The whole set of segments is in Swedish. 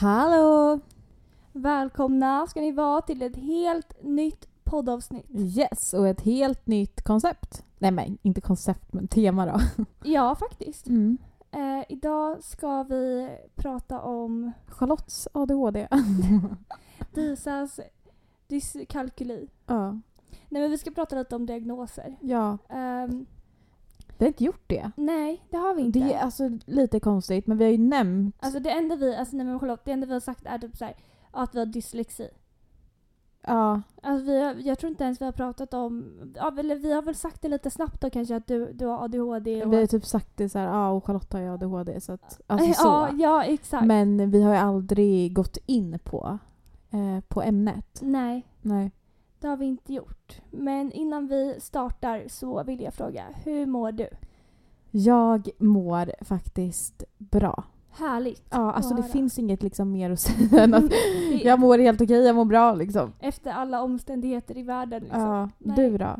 Hallå! Välkomna ska ni vara till ett helt nytt poddavsnitt. Yes, och ett helt nytt koncept. Nej men inte koncept men tema då. Ja, faktiskt. Mm. Eh, idag ska vi prata om Charlottes ADHD. Disas dyskalkyli. ja. Nej men vi ska prata lite om diagnoser. ja, Ehm, vi har inte gjort det. nej, det har vi inte. Det är alltså lite konstigt men vi har ju nämnt... Alltså det enda vi, alltså nej men Charlotte, det enda vi har sagt är typ så här, att vi har dyslexi. Ja, Alltså vi har, jag tror inte ens vi har pratat om, ja, eller vi har väl sagt det lite snabbt då kanske att du, du har ADHD och... vi har typ sagt det så här, ja och Charlotte har ju ADHD så att... Alltså så. ja, ja, exakt. Men vi har ju aldrig gått in på, eh, på ämnet. Nej. Nej. Det har vi inte gjort. Men innan vi startar så vill jag fråga, hur mår du? Jag mår faktiskt bra. Härligt. Ja, alltså det finns inget liksom mer att säga än att jag mår helt okej, jag mår bra liksom. Efter alla omständigheter i världen liksom. Ja, Nej. du då?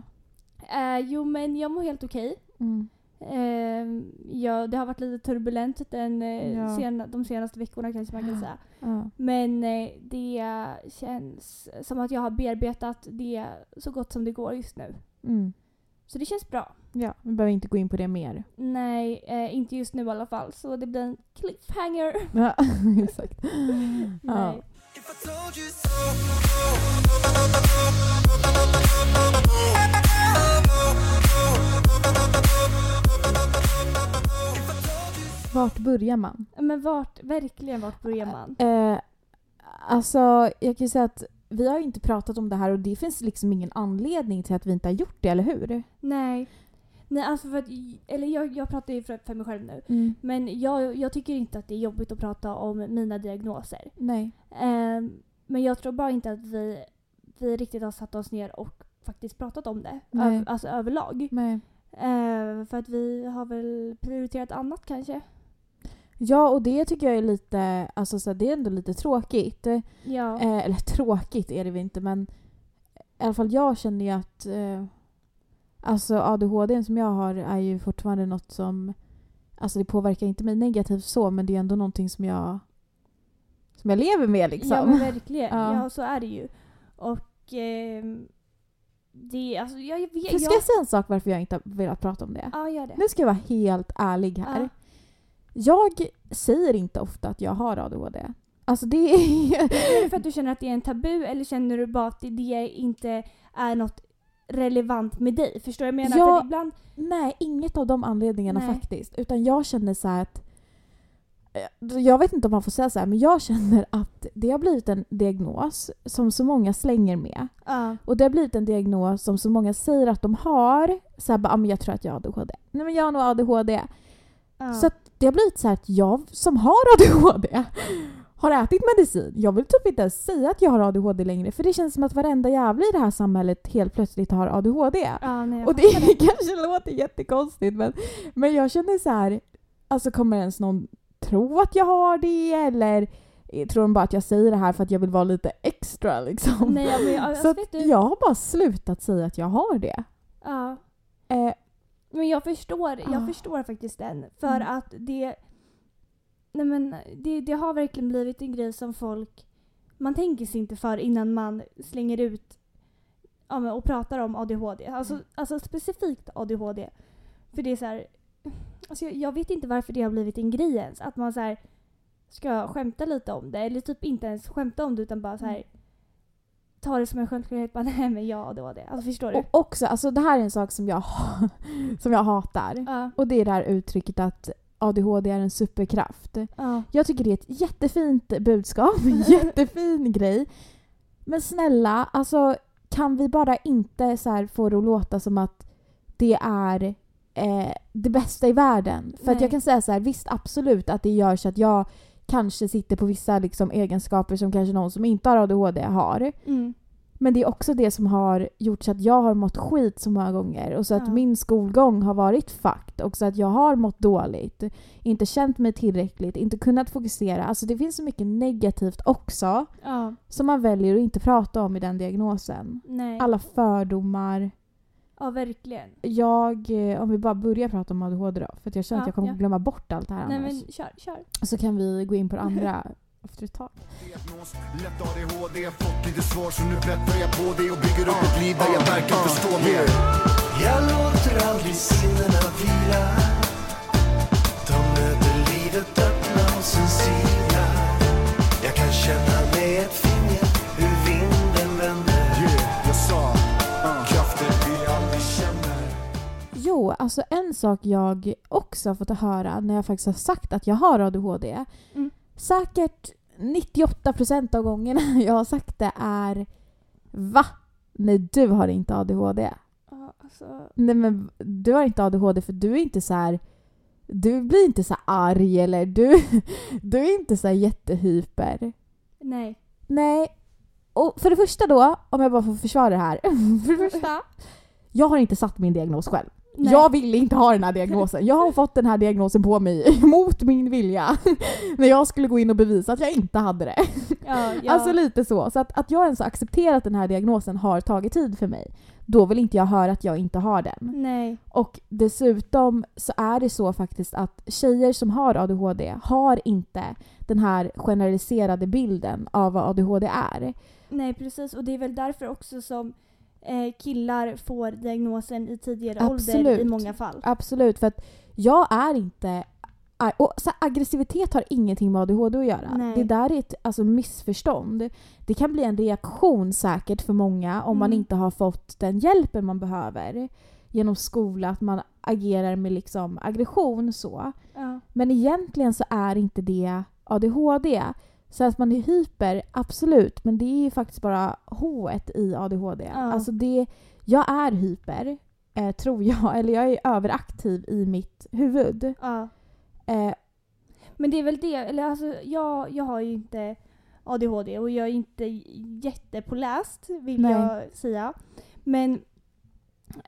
Eh, jo men jag mår helt okej. Mm. Eh, ja, det har varit lite turbulent den, eh, Ja. sena, de senaste veckorna kanske man kan säga. Ja. Men eh, det känns som att jag har bearbetat det så gott som det går just nu. Mm. Så det känns bra. ja, vi behöver inte gå in på det mer. Nej, eh, inte just nu i alla fall. Så det blir en cliffhanger. Ja, exakt. Ja. Nej. Vart börjar man? Men vart, verkligen vart börjar man? Eh, alltså, jag kan ju säga att vi har ju inte pratat om det här och det finns liksom ingen anledning till att vi inte har gjort det, eller hur? Nej. Nej, alltså för att, eller jag, jag pratar ju för, för mig själv nu. Mm. Men jag, jag tycker inte att det är jobbigt att prata om mina diagnoser. Nej. Ehm, men jag tror bara inte att vi, vi riktigt har satt oss ner och faktiskt pratat om det. Nej. Ö, alltså överlag. Nej. Ehm, för att vi har väl prioriterat annat kanske. Ja, och det tycker jag är lite, alltså så här, det är ändå lite tråkigt. Ja. Eh, eller tråkigt är det väl inte men i alla fall jag känner ju att eh, alltså ADHD som jag har är ju fortfarande något som alltså det påverkar inte mig negativt så men det är ändå någonting som jag som jag lever med liksom. Ja men verkligen. Ja. Ja. så är det ju. Och ehm, det, alltså jag. För ska jag säga en sak varför jag inte har velat prata om det? Ja, gör det. Nu ska jag vara helt ärlig här. Ja. Jag säger inte ofta att jag har ADHD. Alltså det är... Är det för att du känner att det är en tabu eller känner du bara att det- inte är något relevant med dig? Förstår du vad jag menar? Ja. För ibland, Nej, inget av de anledningarna Nej. faktiskt. Utan jag känner så här att... eh, Jag vet inte om man får säga så här, men jag känner att det har blivit en diagnos som så många slänger med. ja. Och det har blivit en diagnos som så många säger att de har. Så här, bara, ah, men jag tror att jag har ADHD. Nej men jag har nog ADHD. Ja. Så att det har blivit så här att jag som har ADHD har ätit medicin. Jag vill typ inte ens säga att jag har ADHD längre för det känns som att varenda jävla i det här samhället helt plötsligt har ADHD. ja, nej, jag Och det fattar kanske låter jättekonstigt men, men jag känner så här, alltså kommer ens någon tro att jag har det eller tror de bara att jag säger det här för att jag vill vara lite extra liksom? Nej, ja, men jag, alltså, så att vet du, jag har bara slutat säga att jag har det. ja. Eh, Men jag förstår, jag Ah. förstår faktiskt den. För Mm. att det, nej men, det... Det har verkligen blivit en grej som folk... Man tänker sig inte för innan man slänger ut ja, men, och pratar om ADHD. Alltså, Mm. alltså specifikt ADHD. För det är så här... Alltså jag, jag vet inte varför det har blivit en grej ens. Att man så här ska skämta lite om det. Eller typ inte ens skämta om det utan bara så här ta det som en självklarhet. Bara, nej men jag har ADHD. Alltså förstår du? och också, alltså det här är en sak som jag, som jag hatar. Ja. Och det är det här uttrycket att ADHD är en superkraft. Ja. Jag tycker det är ett jättefint budskap, jättefin grej. Men snälla, alltså kan vi bara inte så få det att låta som att det är eh, det bästa i världen? För att jag kan säga så här, visst absolut att det gör så att jag kanske sitter på vissa liksom, egenskaper som kanske någon som inte har ADHD har. Mm. Men det är också det som har gjort så att jag har mått skit så många gånger och så att Ja. min skolgång har varit fucked och så att jag har mått dåligt. Inte känt mig tillräckligt, inte kunnat fokusera. Alltså det finns så mycket negativt också Ja. som man väljer att inte prata om i den diagnosen. Nej. Alla fördomar. Ja, verkligen. Jag, eh, om vi bara börjar prata om ADHD då, för att jag känner att Ja, jag kommer ja. glömma bort allt det här Nej annars. men kör, kör. Så kan vi gå in på det andra efter ett tag. Diagnos, lätt ADHD, fått lite svar så nu bättrar jag på det och bygger upp ett liv där jag verkar förstå mer. Jag låter aldrig sinnena vila Jo, alltså en sak jag också har fått höra när jag faktiskt har sagt att jag har ADHD. Mm. Säkert 98% av gångerna jag har sagt det är Va? Nej, du har inte ADHD. Ja, alltså, Nej men du har inte ADHD för du är inte så här. Du blir inte så arg eller du, du är inte så jättehyper. nej. Nej. Och för det första då, om jag bara får försvara det här. För det första, jag har inte satt min diagnos själv. Nej. Jag ville inte ha den här diagnosen. Jag har fått den här diagnosen på mig mot min vilja. När jag skulle gå in och bevisa att jag inte hade det. Ja, ja. Alltså lite så. Så att, att jag ens har accepterat den här diagnosen har tagit tid för mig. Då vill inte jag höra att jag inte har den. Nej. Och dessutom så är det så faktiskt att tjejer som har ADHD har inte den här generaliserade bilden av vad ADHD är. Nej, precis. Och det är väl därför också som eh, killar får diagnosen i tidigare ålder Absolut. i många fall. Absolut, för att jag är inte... Och så aggressivitet har ingenting med ADHD att göra. Nej. Det där är ett alltså, missförstånd. Det kan bli en reaktion säkert för många om man Mm. inte har fått den hjälpen man behöver genom skola, att man agerar med liksom aggression så. Ja. Men egentligen så är inte det ADHD. Så att man är hyper, absolut, men det är ju faktiskt bara H i ADHD. Ja. Alltså det, jag är hyper, eh, tror jag, eller jag är överaktiv i mitt huvud. ja. Eh, Men det är väl det, eller alltså jag, jag har ju inte ADHD och jag är inte jättepåläst vill Nej. jag säga. Men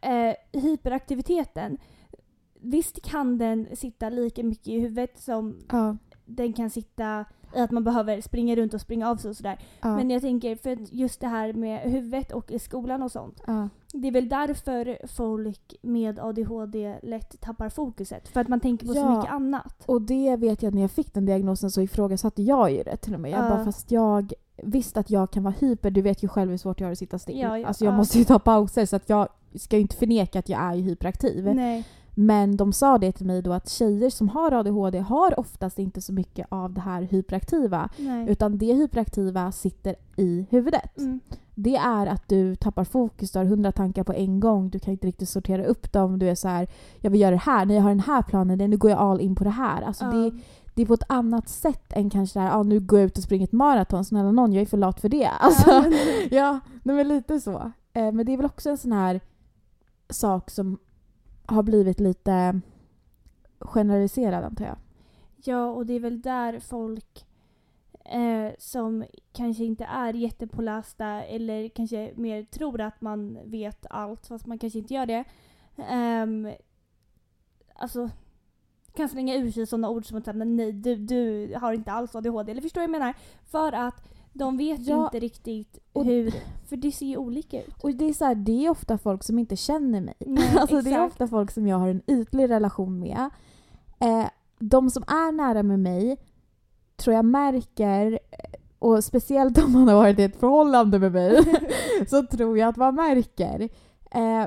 eh, hyperaktiviteten, visst kan den sitta lika mycket i huvudet som ja, den kan sitta att man behöver springa runt och springa av sig och sådär. ja, Men jag tänker, för att just det här med huvudet och i skolan och sånt. ja. Det är väl därför folk med ADHD lätt tappar fokuset. För att man tänker på så Ja. mycket annat. Och det vet jag när jag fick den diagnosen så ifrågasatte jag ju det till och med. Jag Ja. bara, fast jag visste att jag kan vara hyper, du vet ju själv hur svårt jag har att sitta still. Ja, alltså jag ja. måste ju ta pauser så att jag ska ju inte förneka att jag är hyperaktiv. Nej. Men de sa det till mig då att tjejer som har ADHD har oftast inte så mycket av det här hyperaktiva. Nej. Utan det hyperaktiva sitter i huvudet. Mm. Det är att du tappar fokus, du har hundra tankar på en gång, du kan inte riktigt sortera upp dem. Du är så här, jag vill göra det här, när jag har den här planen, nu går jag all in på det här. Alltså Ja. det, det är på ett annat sätt än kanske det här, ah, nu går jag ut och springer ett maraton, snälla någon, jag är för lat för det. Alltså, Ja. men lite så. Eh, men det är väl också en sån här sak som har blivit lite generaliserad antar jag. Ja, och det är väl där folk eh, som kanske inte är jättepålästa eller kanske mer tror att man vet allt fast man kanske inte gör det. Eh, alltså kan slänga ur sig sådana ord som att säga, nej du, du har inte alls ADHD. Eller förstår du vad jag menar? För att de vet Ja, inte riktigt och- hur, för det ser ju olika ut. Och det är, så här, det är ofta folk som inte känner mig. Nej, alltså, det är ofta folk som jag har en ytlig relation med. Eh, de som är nära med mig tror jag märker, eh, och speciellt om man har varit i ett förhållande med mig, så tror jag att man märker. Eh,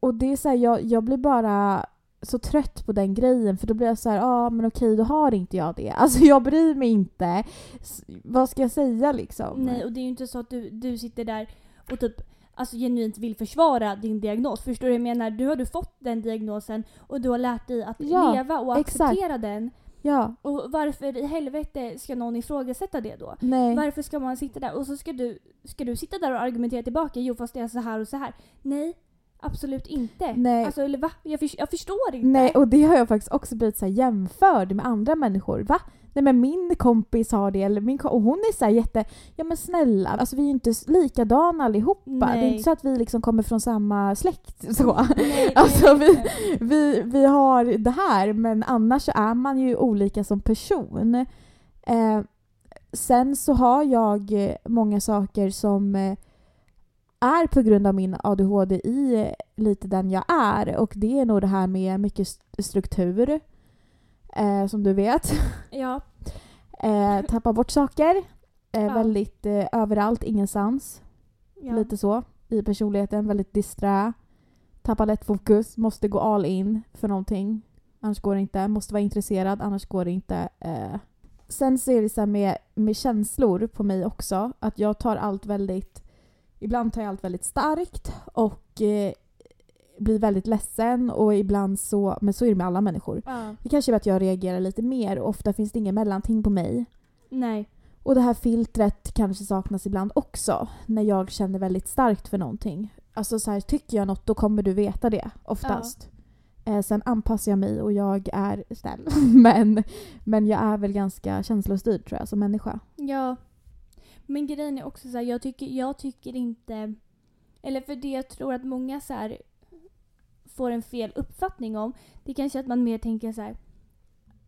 och det är så här, jag, jag blir bara så trött på den grejen för då blir jag så här, ja ah, men okej då har inte jag det. Alltså jag bryr mig inte. S- vad ska jag säga liksom? Nej, och det är ju inte så att du, du sitter där och typ alltså genuint vill försvara din diagnos. Förstår du vad jag menar? Du har du fått den diagnosen och du har lärt dig att Ja, leva och exakt. acceptera den. Ja, Och varför i helvete ska någon ifrågasätta det då? nej. Varför ska man sitta där och så ska du, ska du sitta där och argumentera tillbaka? Jo fast det är så här och så här. Nej, absolut inte. Nej. Alltså eller va? Jag, förs- jag förstår inte. Nej, och det har jag faktiskt också blivit så här jämförd med andra människor. Va? Nej men min kompis har det, eller min ko- och hon är så jätte... Ja men snälla, alltså vi är ju inte likadana allihopa. Det är Nej. inte så att vi liksom kommer från samma släkt. Så. Nej, nej, Alltså, nej, vi- nej. Vi, vi har det här, men annars så är man ju olika som person. Eh, sen så har jag många saker som eh, är på grund av min ADHD i eh, lite den jag är. Och det är nog det här med mycket st- struktur. Eh, som du vet. Ja. Eh, tappar bort saker. Eh, Ja. Väldigt eh, överallt, ingenstans. Ja. Lite så. I personligheten, väldigt disträ. Tappar lätt fokus, måste gå all in för någonting. Annars går det inte. Måste vara intresserad, annars går det inte. Eh. Sen så är det så med, med känslor på mig också. Att jag tar allt väldigt... Ibland tar jag allt väldigt starkt och eh, blir väldigt ledsen och ibland så... Men så är det med alla människor. Ja. Det kanske är att jag reagerar lite mer och ofta finns det ingen mellanting på mig. Nej. Och det här filtret kanske saknas ibland också när jag känner väldigt starkt för någonting. Alltså så här, tycker jag något då kommer du veta det oftast. Eh, sen anpassar jag mig och jag är snäll. men, men jag är väl ganska känslostyrd tror jag som människa. Ja. Men grejen är också så här, jag tycker, jag tycker inte... Eller för det jag tror att många så här får en fel uppfattning om, det är kanske att man mer tänker så här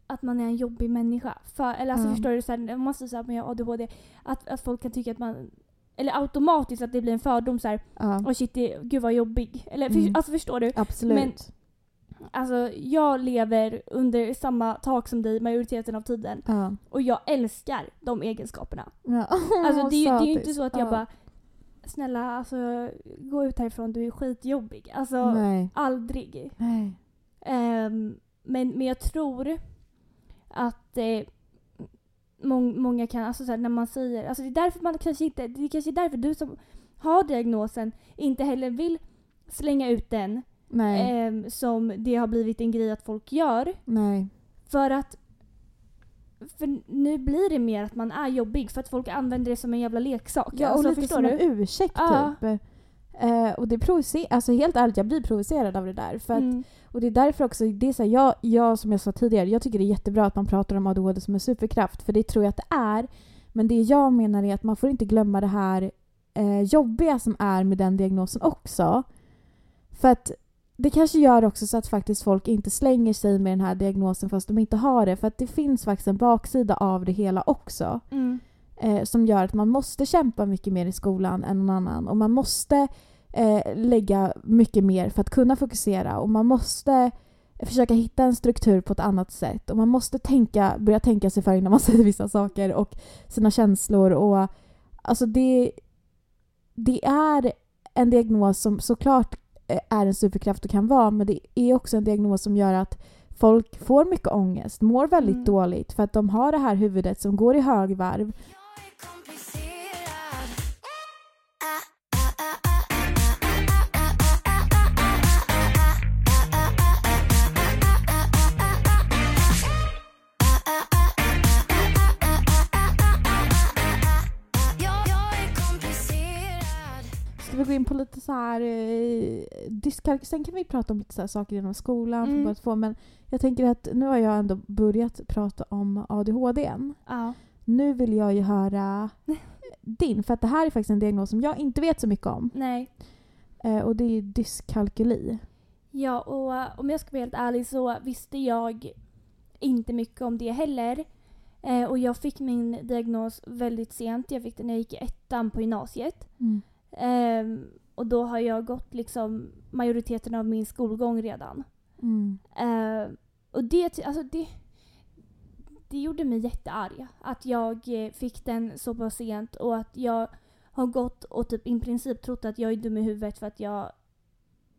att man är en jobbig människa. För, eller alltså Ja. förstår du, så här, man säger men jag har ADHD, att, att folk kan tycka att man eller automatiskt att det blir en fördom så här, Ja, åh shit, det, gud vad jobbig. Eller för, Mm. alltså förstår du? absolut. men- Alltså jag lever under samma tak som dig majoriteten av tiden ja. och jag älskar de egenskaperna. Ja. Alltså det, är ju- det är ju inte så att jag Ja. bara Snälla alltså gå ut härifrån, du är skitjobbig. Alltså Nej. aldrig. Nej. Ehm, men, men jag tror att eh, mång, många kan, alltså så här, när man säger, alltså det är därför man kanske inte, det är kanske är därför du som har diagnosen inte heller vill slänga ut den Nej. ehm, som det har blivit en grej att folk gör. Nej. För att för nu blir det mer att man är jobbig för att folk använder det som en jävla leksak. Ja, och alltså, lite som du? en ursäkt Ja. typ. Eh, och det provocerar, alltså helt ärligt jag blir provocerad av det där. För att, Mm. Och det är därför också, det är så här, jag, jag som jag sa tidigare, jag tycker det är jättebra att man pratar om ADHD som en superkraft, för det tror jag att det är. Men det jag menar är att man får inte glömma det här eh, jobbiga som är med den diagnosen också. För att det kanske gör också så att faktiskt folk inte slänger sig med den här diagnosen fast de inte har det. För att det finns faktiskt en baksida av det hela också Mm. eh, som gör att man måste kämpa mycket mer i skolan än någon annan. Och man måste eh, lägga mycket mer för att kunna fokusera. Och man måste försöka hitta en struktur på ett annat sätt. Och man måste tänka, börja tänka sig för innan man säger vissa saker och sina känslor. Och, alltså det, det är en diagnos som såklart är en superkraft och kan vara men det är också en diagnos som gör att folk får mycket ångest, mår väldigt Mm. dåligt för att de har det här huvudet som går i högvarv lite så här eh? Sen kan vi prata om lite så saker inom skolan för Mm. båda två. Men jag tänker att nu har jag ändå börjat prata om ADHD. Ja. Nu vill jag ju höra din. För att det här är faktiskt en diagnos som jag inte vet så mycket om. Nej. Eh, och det är dyskalkyli. Ja, och eh, om jag ska vara helt ärlig så visste jag inte mycket om det heller. Eh, och jag fick min diagnos väldigt sent. Jag fick den när jag gick i ettan på gymnasiet. Mm. Ehm, och då har jag gått liksom majoriteten av min skolgång redan. Mm. Ehm, och det, alltså det, det gjorde mig jättearg att jag eh, fick den så pass sent och att jag har gått och typ i princip trott att jag är dum i huvudet för att jag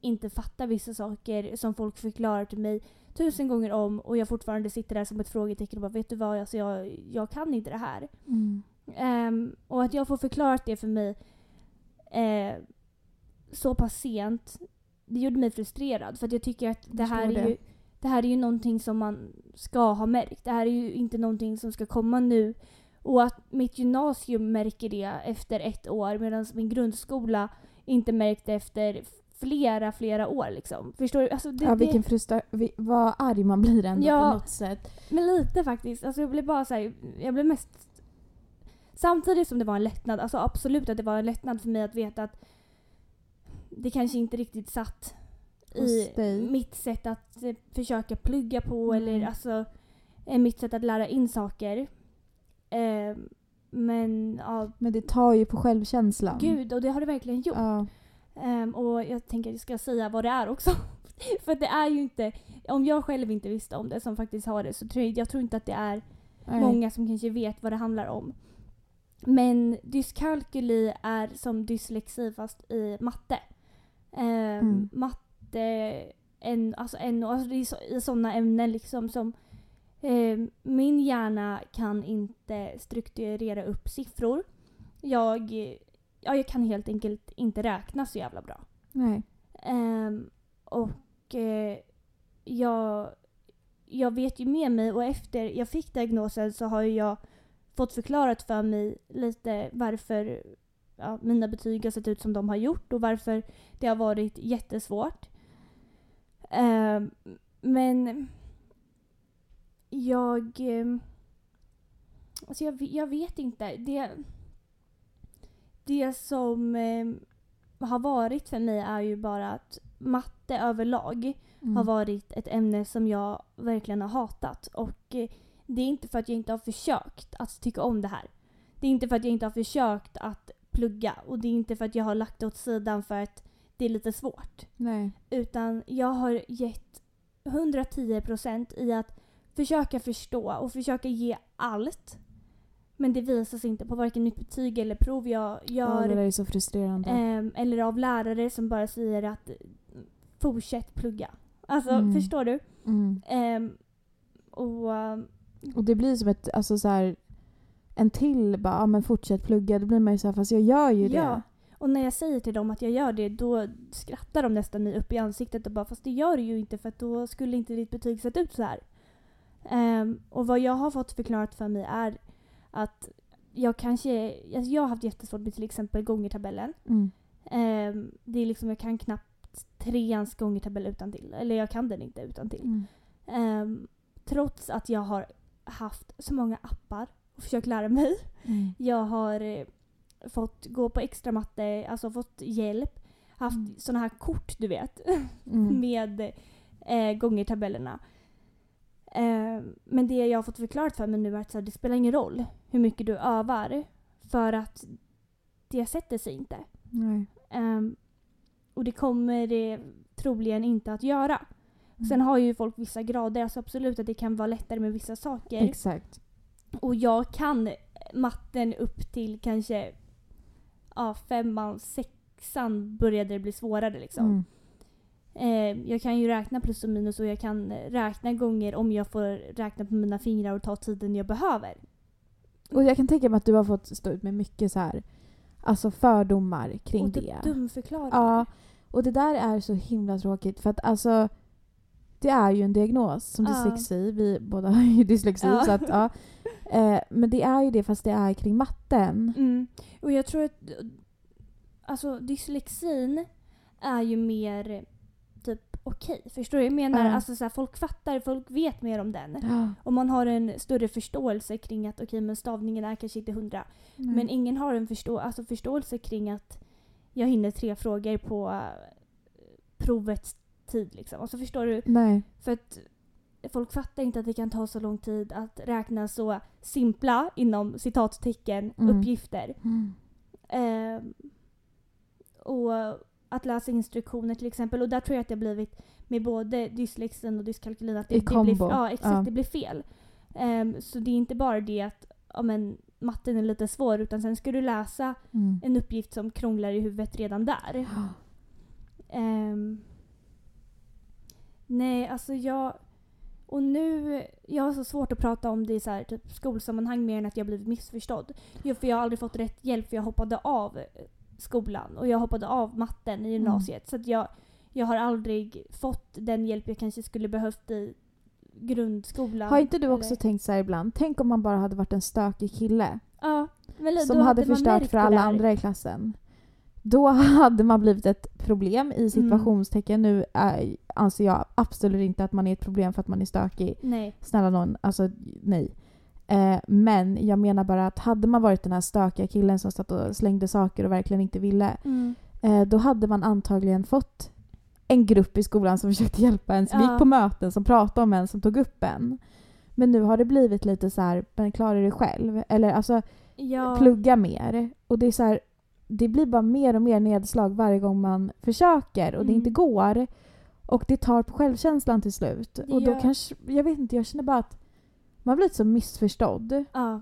inte fattar vissa saker som folk förklarar till mig tusen gånger om och jag fortfarande sitter där som ett frågetecken och bara vet du vad, alltså jag, jag kan inte det här. Mm. Ehm, och att jag får förklarat det för mig eh, så pass sent, det gjorde mig frustrerad. För jag tycker att det här, är det. ju, det här är ju någonting som man ska ha märkt. Det här är ju inte någonting som ska komma nu. Och att mitt gymnasium märker det efter ett år medan min grundskola inte märkte efter flera, flera år. Liksom. Förstår du? Alltså det, Ja, det, vilken frustra... vi- Vad arg man blir ändå Ja. på något sätt. Men lite faktiskt. Alltså jag blev bara så här, jag blev mest... Samtidigt som det var en lättnad, alltså absolut att det var en lättnad för mig att veta att det kanske inte riktigt satt i mitt sätt att eh, försöka plugga på Mm. eller alltså eh, mitt sätt att lära in saker. Eh, men ja, Men det tar ju på självkänslan. gud och det har det verkligen gjort. Ja. Ehm, och jag tänker att jag ska säga vad det är också. För det är ju inte, om jag själv inte visste om det som faktiskt har det så tror jag, jag tror inte att det är Nej. många som kanske vet vad det handlar om. Men dyskalkyli är som dyslexi fast i matte. Mm. Matte, en, alltså, en, alltså det är så, i sådana ämnen liksom som ehm, min hjärna kan inte strukturera upp siffror. Jag, ja, jag kan helt enkelt inte räkna så jävla bra. Nej. Ehm, och eh, jag, jag vet ju med mig och efter jag fick diagnosen så har jag fått förklarat för mig lite varför ja, mina betyg har sett ut som de har gjort och varför det har varit jättesvårt. Ehm, men jag... ehm, Alltså jag, jag vet inte. Det, det som ehm, har varit för mig är ju bara att matte överlag Mm. har varit ett ämne som jag verkligen har hatat. Och eh, det är inte för att jag inte har försökt att tycka om det här. Det är inte för att jag inte har försökt att plugga och det är inte för att jag har lagt det åt sidan för att det är lite svårt. Nej. Utan jag har gett 110% i att försöka förstå och försöka ge allt. Men det visas inte på varken mitt betyg eller prov jag Ja, gör. det där är så frustrerande. Ehm, eller av lärare som bara säger att eh, fortsätt plugga. Alltså, Mm. förstår du? Mm. Ehm, och ehm, Och det blir som ett, alltså så här, en till bara, ja men fortsätt plugga. Då blir man ju så här, fast jag gör ju det. Ja. Och när jag säger till dem att jag gör det, då skrattar de nästan mig upp i ansiktet och bara fast det gör du ju inte för då skulle inte ditt betyg sett ut så här. Ehm, och vad jag har fått förklarat för mig är att jag kanske, alltså jag har haft jättesvårt med till exempel gångertabellen. Mm. Ehm, det är liksom, jag kan knappt treans gångertabell utan till eller jag kan den inte utan till. Mm. Ehm, trots att jag har haft så många appar och försökt lära mig. Mm. Jag har eh, fått gå på extra matte, alltså fått hjälp. Haft Mm. såna här kort du vet Mm. med eh, gångertabellerna. Eh, men det jag har fått förklarat för mig nu är att här, det spelar ingen roll hur mycket du övar för att det sätter sig inte. Ehm, och det kommer det troligen inte att göra. Mm. Sen har ju folk vissa grader, alltså absolut att det kan vara lättare med vissa saker. Exakt. Och jag kan matten upp till kanske ja, femman, sexan började det bli svårare liksom. Mm. Eh, jag kan ju räkna plus och minus och jag kan räkna gånger om jag får räkna på mina fingrar och ta tiden jag behöver. Och jag kan tänka mig att du har fått stå ut med mycket så här, alltså fördomar kring och det. typ dumförklaringar. Ja, och det där är så himla tråkigt för att alltså det är ju en diagnos som Ja. dyslexi. Vi båda har ju dyslexi. Ja. Så att, ja. eh, men det är ju det fast det är kring matten. Mm. Och jag tror att alltså dyslexin är ju mer typ okej. Förstår du? Jag menar Ja. alltså så här, folk fattar, folk vet mer om den. Ja. Och man har en större förståelse kring att okej men stavningen är kanske inte hundra. Mm. Men ingen har en förstå alltså förståelse kring att jag hinner tre frågor på uh, provets tid liksom. Alltså förstår du? Nej. För att folk fattar inte att det kan ta så lång tid att räkna så simpla, inom citattecken, Mm. uppgifter. Mm. Ehm, och att läsa instruktioner till exempel. Och där tror jag att det har blivit med både dyslexin och dyskalkylin att det, det blir, ja, exakt, Ja. det blir fel. Ehm, så det är inte bara det att ja, men, matten är lite svår utan sen ska du läsa Mm. en uppgift som krånglar i huvudet redan där. Ehm, nej, alltså jag... Och nu... Jag har så svårt att prata om det i så här, typ skolsammanhang mer än att jag blivit missförstådd. Jo, för jag har aldrig fått rätt hjälp för jag hoppade av eh, skolan och jag hoppade av matten i gymnasiet. Så att jag, jag har aldrig fått den hjälp jag kanske skulle behövt i grundskolan. Har inte du också eller- tänkt så här ibland? Tänk om man bara hade varit en stökig kille Ja. Som hade förstört för alla andra i klassen. Då hade man blivit ett problem i situationstecken. Nu är, anser jag absolut inte att man är ett problem för att man är stökig. Nej. Snälla någon, alltså nej. Eh, men jag menar bara att hade man varit den här stökiga killen som satt och slängde saker och verkligen inte ville. Mm. Eh, då hade man antagligen fått en grupp i skolan som försökte hjälpa en, som Ja. gick på möten, som pratade om en, som tog upp en. Men nu har det blivit lite så här, men klarar det själv. Eller alltså Ja. plugga mer. Och det är så här, det blir bara mer och mer nedslag varje gång man försöker och det Mm. inte går. Och det tar på självkänslan till slut. Det och då gör- kanske, jag vet inte, jag känner bara att man blir så missförstådd. Ja.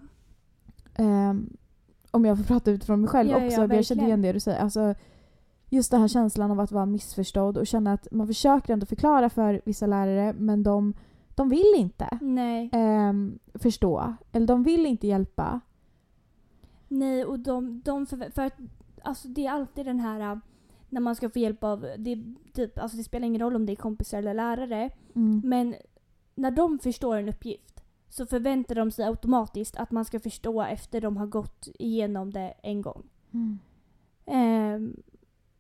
Ehm, om jag får prata utifrån mig själv Ja, ja, också. men jag känner igen det du säger. Alltså, just den här känslan av att vara missförstådd och känna att man försöker ändå förklara för vissa lärare men de, de vill inte ehm, förstå. Eller de vill inte hjälpa. Nej, och de, de för, för att alltså det är alltid den här äh, när man ska få hjälp av, det, typ, alltså det spelar ingen roll om det är kompisar eller lärare, Mm. men när de förstår en uppgift så förväntar de sig automatiskt att man ska förstå efter de har gått igenom det en gång. Mm. Ehm,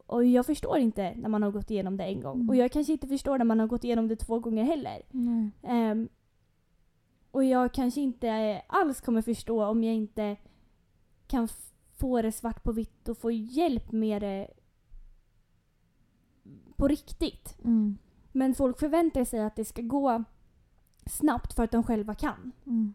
och jag förstår inte när man har gått igenom det en gång. Mm. Och jag kanske inte förstår när man har gått igenom det två gånger heller. Ehm, och jag kanske inte alls kommer förstå om jag inte kan få det svart på vitt och få hjälp med det på riktigt. Mm. Men folk förväntar sig att det ska gå snabbt för att de själva kan. Mm.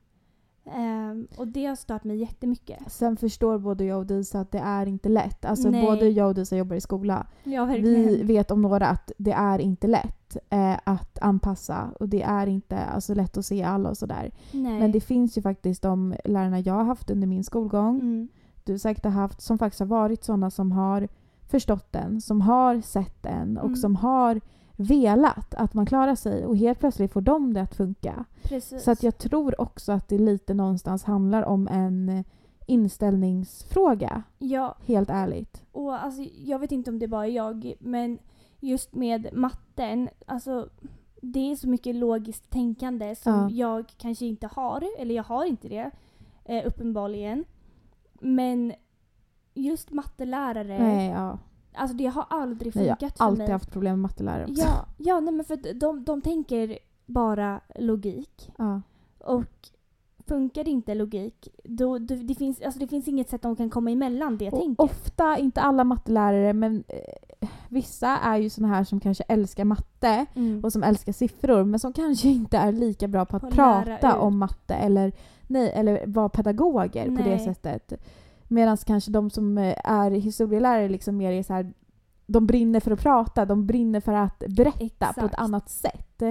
Ehm, och det har stört mig jättemycket. Sen förstår både jag och Disa att det är inte lätt. Alltså Nej. både jag och Disa jobbar i skola. Ja, Vi vet om några att det är inte lätt eh, att anpassa och det är inte alltså, lätt att se alla och sådär. Nej. Men det finns ju faktiskt de lärarna jag har haft under min skolgång, Mm. du säkert har haft, som faktiskt har varit sådana som har förstått den, som har sett den och Mm. som har velat att man klarar sig och helt plötsligt får de det att funka. Precis. Så att jag tror också att det lite någonstans handlar om en inställningsfråga, Ja, helt ärligt. och alltså, jag vet inte om det bara är jag, men just med matten, alltså det är så mycket logiskt tänkande som Ja. jag kanske inte har, eller jag har inte det, eh, uppenbarligen. Men just mattelärare, Nej, ja. Alltså det har aldrig Nej, jag funkat har för alltid mig. haft problem med mattelärare också. Ja, ja nej, men för de, de tänker bara logik. Ja. Och funkar inte logik, då, då, det, finns, alltså det finns inget sätt de kan komma emellan det Och tänket. ofta, inte alla mattelärare, men eh, vissa är ju såna här som kanske älskar matte Mm. och som älskar siffror men som kanske inte är lika bra på att lära prata om matte eller, nej, eller vara pedagoger på det Nej. sättet. Medan kanske de som eh, är historielärare liksom mer är så här, de brinner för att prata, de brinner för att berätta på ett Exakt. annat sätt.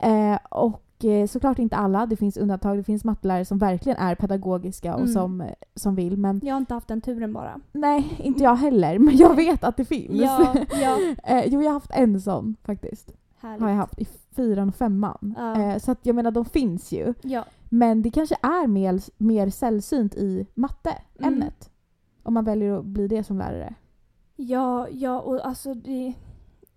Eh, och eh, såklart inte alla, det finns undantag, det finns mattelärare som verkligen är pedagogiska och Mm. som, som vill men Jag har inte haft den turen bara. nej, inte jag heller men jag vet att det finns. Ja, ja. eh, jo, jag har haft en sån faktiskt Härligt. har jag haft i fyran och femman. Ja. Så att jag menar de finns ju. Ja. Men det kanske är mer, mer sällsynt i matteämnet. Om man väljer att bli det som lärare. Ja, ja och alltså det,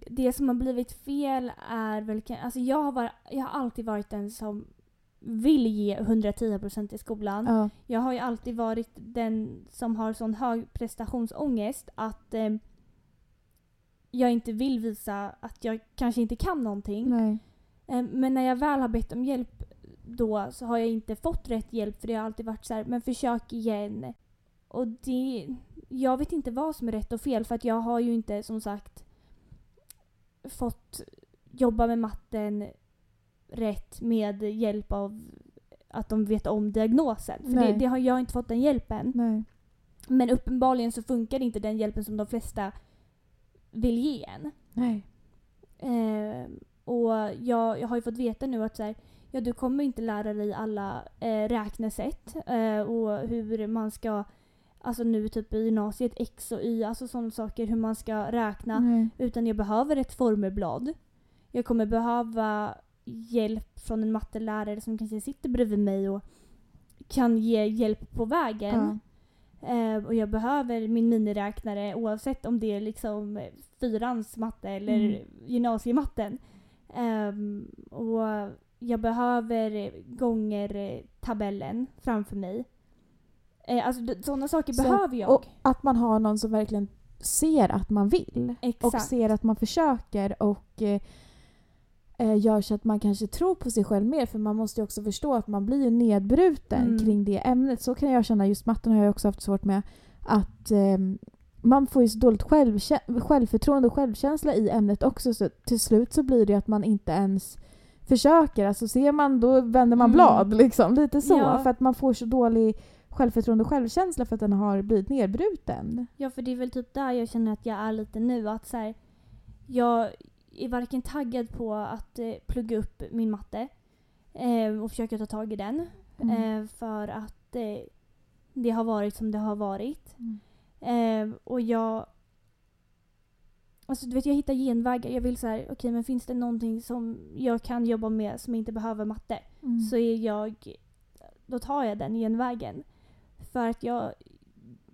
det som har blivit fel är väl alltså jag har, varit, jag har alltid varit den som vill ge 110% i skolan. Ja. Jag har ju alltid varit den som har sån hög prestationsångest att eh, jag inte vill visa att jag kanske inte kan någonting. Eh, men när jag väl har bett om hjälp då så har jag inte fått rätt hjälp för det har alltid varit så här, men försök igen. Och det, jag vet inte vad som är rätt och fel för att jag har ju inte som sagt fått jobba med matten rätt med hjälp av att de vet om diagnosen. För det, det har jag inte fått den hjälpen. Nej. Men uppenbarligen så funkar inte den hjälpen som de flesta vill ge en. Nej. Eh, och jag, jag har ju fått veta nu att så här, ja, du kommer inte lära dig alla eh, räknesätt eh, och hur man ska, alltså nu typ i gymnasiet, X och Y, alltså sådana saker, hur man ska räkna. Nej. Utan jag behöver ett formelblad. Jag kommer behöva hjälp från en mattelärare som kanske sitter bredvid mig och kan ge hjälp på vägen. Ja. Eh, och jag behöver min miniräknare oavsett om det är liksom eh, fyrans matte eller Mm. gymnasiematten. Ehm, och jag behöver gånger-tabellen framför mig. Eh, alltså sådana saker Så- behöver jag. Och att man har någon som verkligen ser att man vill. Och Exakt. ser att man försöker och eh, eh, gör så att man kanske tror på sig själv mer. För man måste ju också förstå att man blir ju nedbruten Mm. kring det ämnet. Så kan jag känna, just matten har jag också haft svårt med. Att eh, man får ju så dåligt självförtroende och självkänsla i ämnet också. Så till slut så blir det ju att man inte ens försöker. Alltså ser man då vänder man Mm. blad liksom. Lite så. Ja. För att man får så dålig självförtroende och självkänsla för att den har blivit nedbruten. Ja, för det är väl typ där jag känner att jag är lite nu. Att så här, jag är varken taggad på att eh, plugga upp min matte. Eh, och försöker ta tag i den. Mm. Eh, för att eh, det har varit som det har varit. Mm. Eh, och jag... Alltså du vet, jag hittar genvägar. Jag vill så här, okej men finns det någonting som jag kan jobba med som inte behöver matte? Mm. Så är jag... Då tar jag den genvägen. För att jag...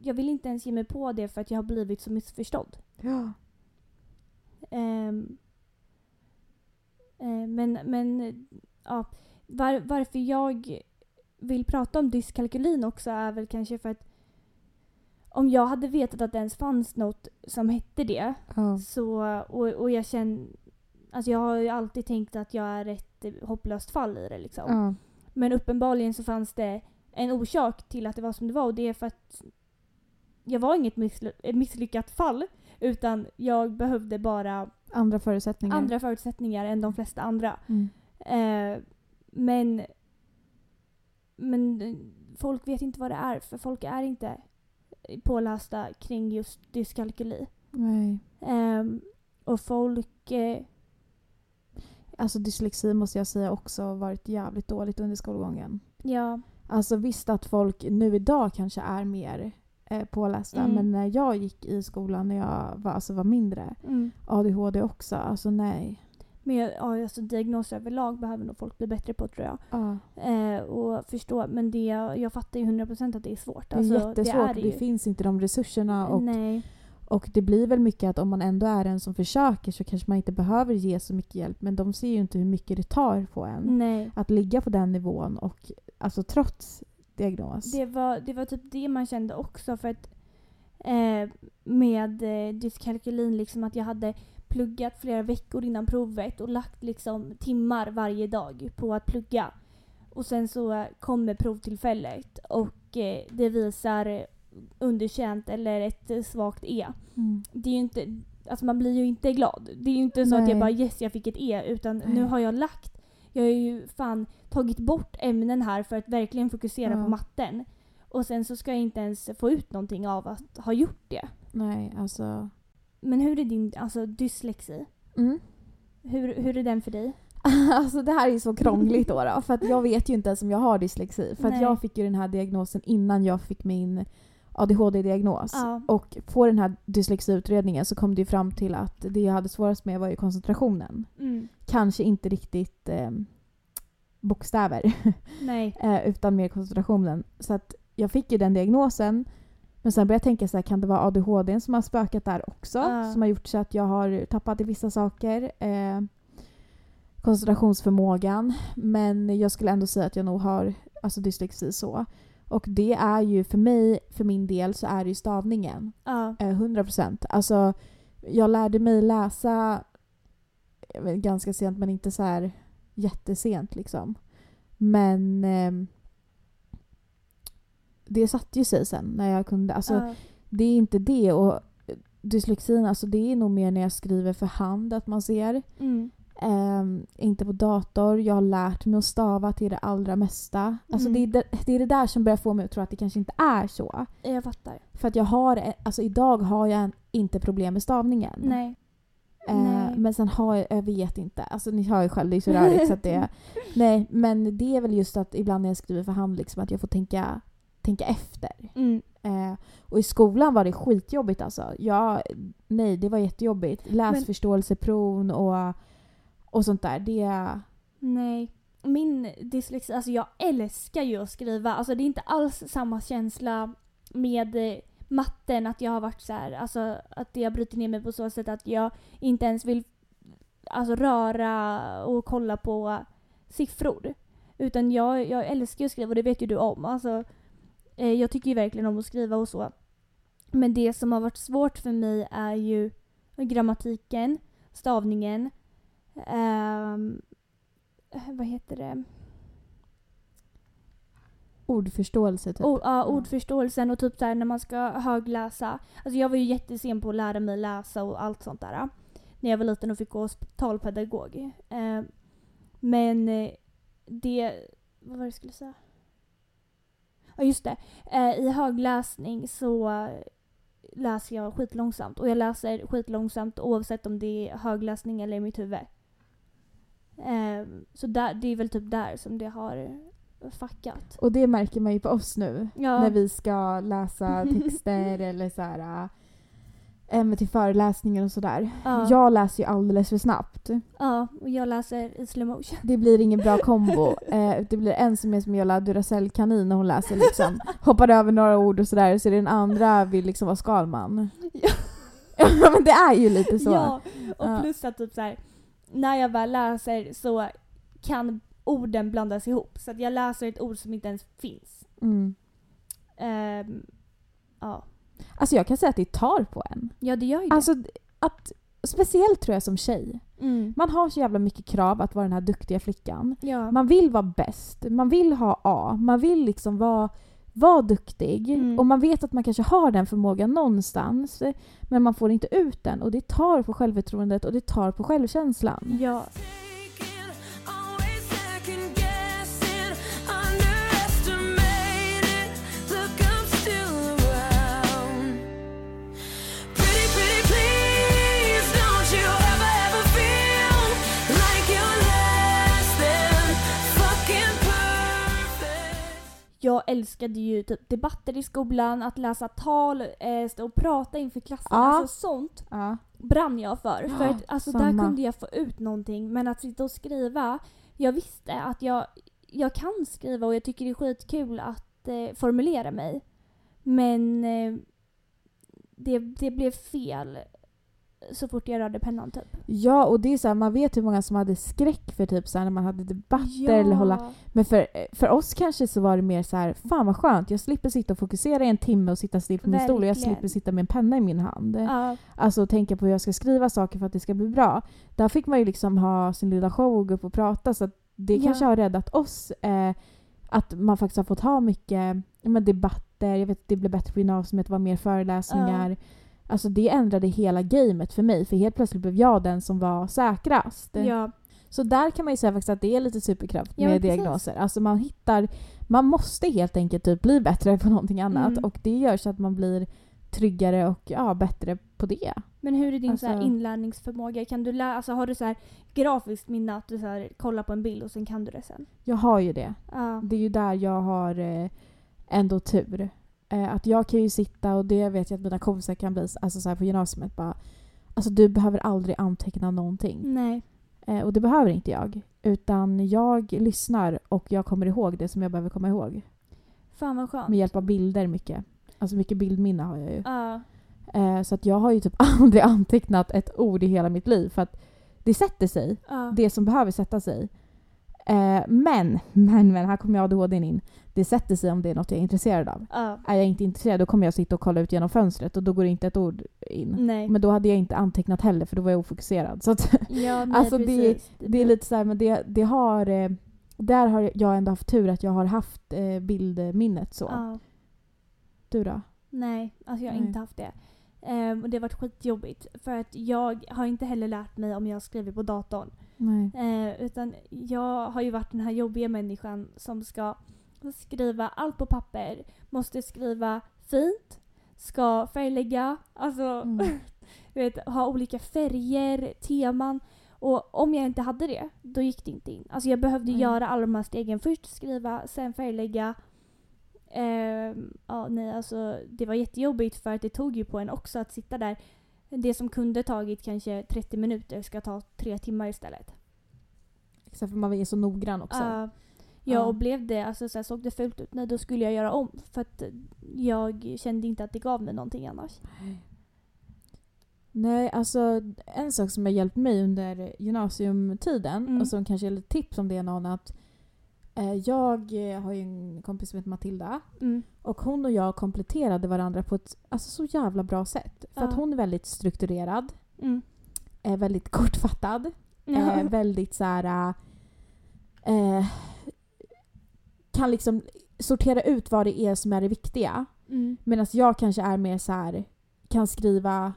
Jag vill inte ens ge mig på det för att jag har blivit så missförstådd. Ja. Ehm, eh, men, men ja, var, varför jag vill prata om dyskalkylin också är väl kanske för att om jag hade vetat att det ens fanns något som hette det Ja. så, och, och jag känner Alltså jag har ju alltid tänkt att jag är ett eh, hopplöst fall i det liksom. Ja. Men uppenbarligen så fanns det en orsak till att det var som det var och det är för att jag var inget ett misslyckat fall utan jag behövde bara Andra förutsättningar. andra förutsättningar än de flesta andra. Mm. Eh, men, men eh, folk vet inte vad det är för folk är inte pålästa kring just dyskalkyli. Nej. Ehm, och folk... Eh, Alltså dyslexi måste jag säga också har varit jävligt dåligt under skolgången. ja, Alltså visst att folk nu idag kanske är mer eh, pålästa Mm. men när jag gick i skolan när jag var, alltså var mindre, mm. ADHD också, alltså nej. Men ja, alltså diagnoser överlag behöver nog folk bli bättre på tror jag. Ja. Eh, och förstå, men det, jag fattar ju 100% att det är svårt. Det är Alltså, jättesvårt, det, det, är det ju. finns inte de resurserna och, Nej. och det blir väl mycket att om man ändå är en som försöker så kanske man inte behöver ge så mycket hjälp men de ser ju inte hur mycket det tar på en. Nej. Att ligga på den nivån och alltså trots diagnos. Det var, det var typ det man kände också för att eh, med eh, dyskalkylin liksom att jag hade pluggat flera veckor innan provet och lagt liksom timmar varje dag på att plugga. Och sen så eh, kommer provtillfället och eh, det visar underkänt eller ett eh, svagt E. Mm. Det är ju inte, alltså man blir ju inte glad. Det är ju inte så att Nej. jag bara yes jag fick ett E utan nu Nej. har jag lagt, jag har ju fan tagit bort ämnen här för att verkligen fokusera Ja. på matten. Och sen så ska jag inte ens få ut någonting av att ha gjort det. Nej, alltså. Men hur är din alltså, dyslexi? Mm. Hur, hur är den för dig? Alltså det här är så krångligt då, då för att jag vet ju inte ens om jag har dyslexi. För jag fick ju den här diagnosen innan jag fick min ADHD-diagnos. Ja. Och på den här dyslexiutredningen så kom det fram till att det jag hade svårast med var ju koncentrationen. Mm. Kanske inte riktigt eh, bokstäver Nej. eh, utan mer koncentrationen. Så att jag fick ju den diagnosen. Men sen började jag tänka så här, kan det vara ADHD som har spökat där också? Ja. Som har gjort så att jag har tappat i vissa saker. Eh, koncentrationsförmågan. Men jag skulle ändå säga att jag nog har alltså dyslexi så. Och det är ju för mig, för min del, så är det ju stavningen. Ja. Eh, 100 procent. Alltså, jag lärde mig läsa vet, ganska sent men inte så här jättesent liksom. Men ehm, det satte ju sig sen när jag kunde. Alltså, ja. Det är inte det. Och dyslexin, alltså det är nog mer när jag skriver för hand att man ser. Mm. Ehm, inte på dator. Jag har lärt mig att stava till det allra mesta. Alltså Mm. det, är det, det är det där som börjar få mig att tro att det kanske inte är så. Jag fattar. För att jag har, alltså idag har jag en- inte problem med stavningen. Nej. Eh, Nej. Men sen har jag, jag vet inte. Alltså ni hör ju själv, det är så rörigt så att det Nej, men det är väl just att ibland när jag skriver för hand liksom att jag får tänka, tänka efter. Mm. Eh, och i skolan var det skitjobbigt alltså. Jag, nej, det var jättejobbigt. Läsförståelseprov och, och sånt där. Det... Nej. Min dyslexi, alltså jag älskar ju att skriva. Alltså det är inte alls samma känsla med eh, matten att jag har varit så här, alltså att har brutit ner mig på så sätt att jag inte ens vill alltså röra och kolla på siffror. Utan jag, jag älskar att skriva och det vet ju du om. Alltså, eh, jag tycker ju verkligen om att skriva och så. Men det som har varit svårt för mig är ju grammatiken, stavningen, ehm, vad heter det? Ordförståelse typ. O- ja, ordförståelsen och typ så här när man ska högläsa. Alltså jag var ju jättesen på att lära mig läsa och allt sånt där. När jag var liten och fick gå hos talpedagog. Eh, men eh, det... Vad var det jag skulle säga? Ja just det. Eh, I högläsning så eh, läser jag skitlångsamt. Och jag läser skitlångsamt oavsett om det är högläsning eller i mitt huvud. Ehm, så där, det är väl typ där som det har fuckat. Och det märker man ju på oss nu. Ja. När vi ska läsa texter eller så här, äh, till föreläsningar och sådär. Ja. Jag läser ju alldeles för snabbt. Ja, och jag läser i slow motion. Det blir ingen bra kombo. Eh, det blir en som är som Jola Duracell-kanin när hon läser liksom. Hoppar över några ord och sådär. Så den andra vill liksom vara Skalman. Ja. Men det är ju lite så. Ja, och Ja. plus att typ så här, när jag väl läser så kan orden blandas ihop. Så att jag läser ett ord som inte ens finns. Mm. Ehm, ja. Alltså jag kan säga att det tar på en. ja, det gör ju det. Alltså att, speciellt tror jag som tjej. mm. Man har så jävla mycket krav att vara den här duktiga flickan. ja. Man vill vara bäst, man vill ha A, man vill liksom vara, vara duktig. Mm. Och man vet att man kanske har den förmågan någonstans. Men man får inte ut den och det tar på självförtroendet och det tar på självkänslan. ja. Jag älskade ju typ debatter i skolan, att läsa tal, eh, stå och prata inför klassen. Ja. Alltså sånt Ja. brann jag för. För att alltså, där kunde jag få ut någonting. Men att sitta och skriva, jag visste att jag, jag kan skriva och jag tycker det är skitkul att eh, formulera mig. Men eh, det, det blev fel så fort jag rörde pennan typ. Ja, och det är så här, man vet hur många som hade skräck för typ så här, när man hade debatter eller hålla Men för, för oss kanske så var det mer så här, fan vad skönt, jag slipper sitta och fokusera i en timme och sitta still på min stol och jag slipper sitta med en penna i min hand. Ja, Alltså tänka på hur jag ska skriva saker för att det ska bli bra. Där fick man ju liksom ha sin lilla show och gå upp och prata så det Ja. kanske har räddat oss. Eh, att man faktiskt har fått ha mycket ja, men debatter, jag vet det blev bättre på gymnasiet, det var mer föreläsningar. Alltså det ändrade hela gamet för mig för helt plötsligt blev jag den som var säkrast. ja, Så där kan man ju säga faktiskt att det är lite superkraft Ja, med diagnoser. Alltså man hittar, man måste helt enkelt typ bli bättre på någonting annat Mm. och det gör så att man blir tryggare och ja, bättre på det. Men hur är din så Alltså- inlärningsförmåga? Kan du lä- alltså, har du så här grafiskt minne att du så här, kollar på en bild och sen kan du det sen? Jag har ju det. Ja. Det är ju där jag har eh, ändå tur. Eh, att jag kan ju sitta och det vet jag att mina kompisar kan bli alltså så här på gymnasiet bara Alltså du behöver aldrig anteckna någonting. Nej. Eh, och det behöver inte jag. Utan jag lyssnar och jag kommer ihåg det som jag behöver komma ihåg. Fan vad skönt. Med hjälp av bilder mycket. Alltså mycket bildminne har jag ju. Ja. Eh, så att jag har ju typ aldrig antecknat ett ord i hela mitt liv för att det sätter sig. Ja. Det som behöver sätta sig. Eh, men, men, men, här kommer jag ADHD in. Det sätter sig om det är något jag är intresserad av. Ja. Är jag inte intresserad då kommer jag sitta och kolla ut genom fönstret och då går det inte ett ord in. Nej. Men då hade jag inte antecknat heller för då var jag ofokuserad. Så att, ja, nej, alltså, det- det är lite så här, men det, det har... Eh, där har jag ändå haft tur att jag har haft eh, bildminnet så. Ja. Du då? Nej, alltså jag har Nej. inte haft det. Ehm, och det har varit skitjobbigt. För att jag har inte heller lärt mig om jag skriver på datorn. Eh, utan jag har ju varit den här jobbiga människan som ska skriva allt på papper. Måste skriva fint. Ska färglägga. Alltså Mm. vet, ha olika färger, teman. Och om jag inte hade det, då gick det inte in. Alltså jag behövde Nej. göra alla de här stegen. Först skriva, sen färglägga. Ehm, ja, nej, alltså, det var jättejobbigt för att det tog ju på en också att sitta där. Det som kunde tagit kanske 30 minuter ska ta tre timmar istället. Exakt för man är så noggrann också. Ja, ja, Ja. och blev det, alltså så här, såg det fult ut, nej då skulle jag göra om. För att jag kände inte att det gav mig någonting annars. Nej, alltså en sak som har hjälpt mig under gymnasiumtiden Mm. och som kanske är lite tips om det är någon att eh, jag eh, har ju en kompis som heter Matilda Mm. och hon och jag kompletterade varandra på ett alltså, så jävla bra sätt. För att Ja. hon är väldigt strukturerad, Mm. är väldigt kortfattad, Ja. eh, väldigt så här... Eh, kan liksom sortera ut vad det är som är det viktiga. Mm. Medan jag kanske är mer så här kan skriva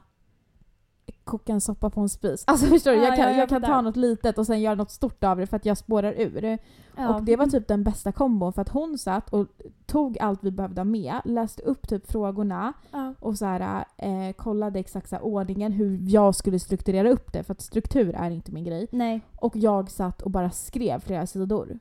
koka en soppa på en spis. Alltså förstår du? Ja, Jag kan, ja, jag jag kan ta något litet och sen göra något stort av det för att jag spårar ur. Ja. Och det var typ den bästa kombon för att hon satt och tog allt vi behövde med, läste upp typ frågorna, och så här, eh, kollade exakt så här, ordningen, hur jag skulle strukturera upp det. För att struktur är inte min grej. Nej. Och jag satt och bara skrev flera sidor.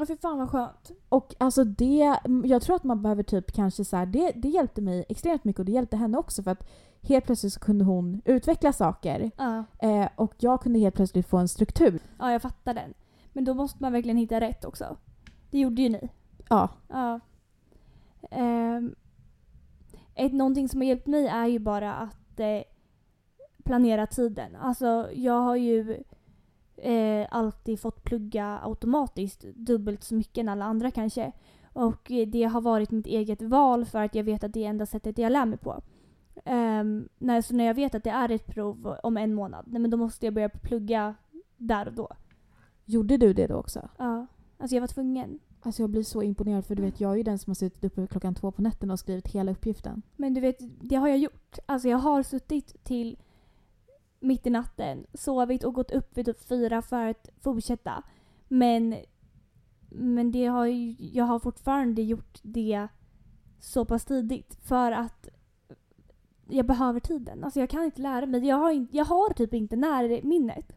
Ja, för fan vad skönt. Och alltså det, jag tror att man behöver typ kanske så här, det, det hjälpte mig extremt mycket och det hjälpte henne också för att helt plötsligt så kunde hon utveckla saker. Ja. Eh, och jag kunde helt plötsligt få en struktur. ja, jag fattar den. Men då måste man verkligen hitta rätt också. Det gjorde ju ni. Ja. Ja. Ehm, ett, någonting som har hjälpt mig är ju bara att eh, planera tiden. Alltså jag har ju eh, alltid fått plugga automatiskt dubbelt så mycket än alla andra kanske. Och det har varit mitt eget val för att jag vet att det är enda sättet jag lär mig på. Um, när, så när jag vet att det är ett prov om en månad, nej, men då måste jag börja plugga där och då. Gjorde du det då också? Ja. Alltså jag var tvungen. Alltså jag blir så imponerad för du vet jag är ju den som har suttit uppe klockan två på nätterna och skrivit hela uppgiften. Men du vet, det har jag gjort. Alltså jag har suttit till mitt i natten, sovit och gått upp vid typ fyra för att fortsätta. Men, men det har ju, jag har fortfarande gjort det så pass tidigt för att jag behöver tiden. Alltså jag kan inte lära mig. Jag har, in, jag har typ inte närminnet.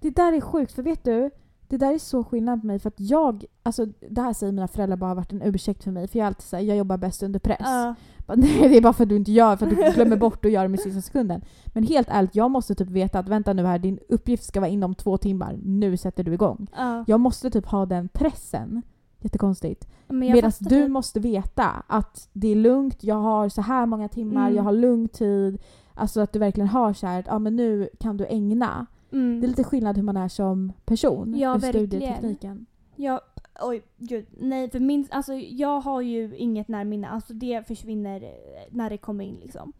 Det där är sjukt för vet du? Det där är så skillnad på mig för att jag, alltså det här säger mina föräldrar bara har varit en ursäkt för mig för jag är alltid såhär, jag jobbar bäst under press. Ja. Bara, Nej det är bara för att du inte gör, för att du glömmer bort att göra det med sista sekunden. Men helt ärligt, jag måste typ veta att vänta nu här, din uppgift ska vara inom två timmar, nu sätter du igång. ja. Jag måste typ ha den pressen. Jättekonstigt. Medan du typ- måste veta att det är lugnt, jag har så här många timmar, Mm. jag har lugn tid. Alltså att du verkligen har så här, ja men nu kan du ägna. Mm. Det är lite skillnad hur man är som person. Ja, i verkligen. studietekniken. Ja, oj, gud. Nej, för min, alltså, jag har ju inget närminne. Alltså det försvinner eh, när det kommer in liksom.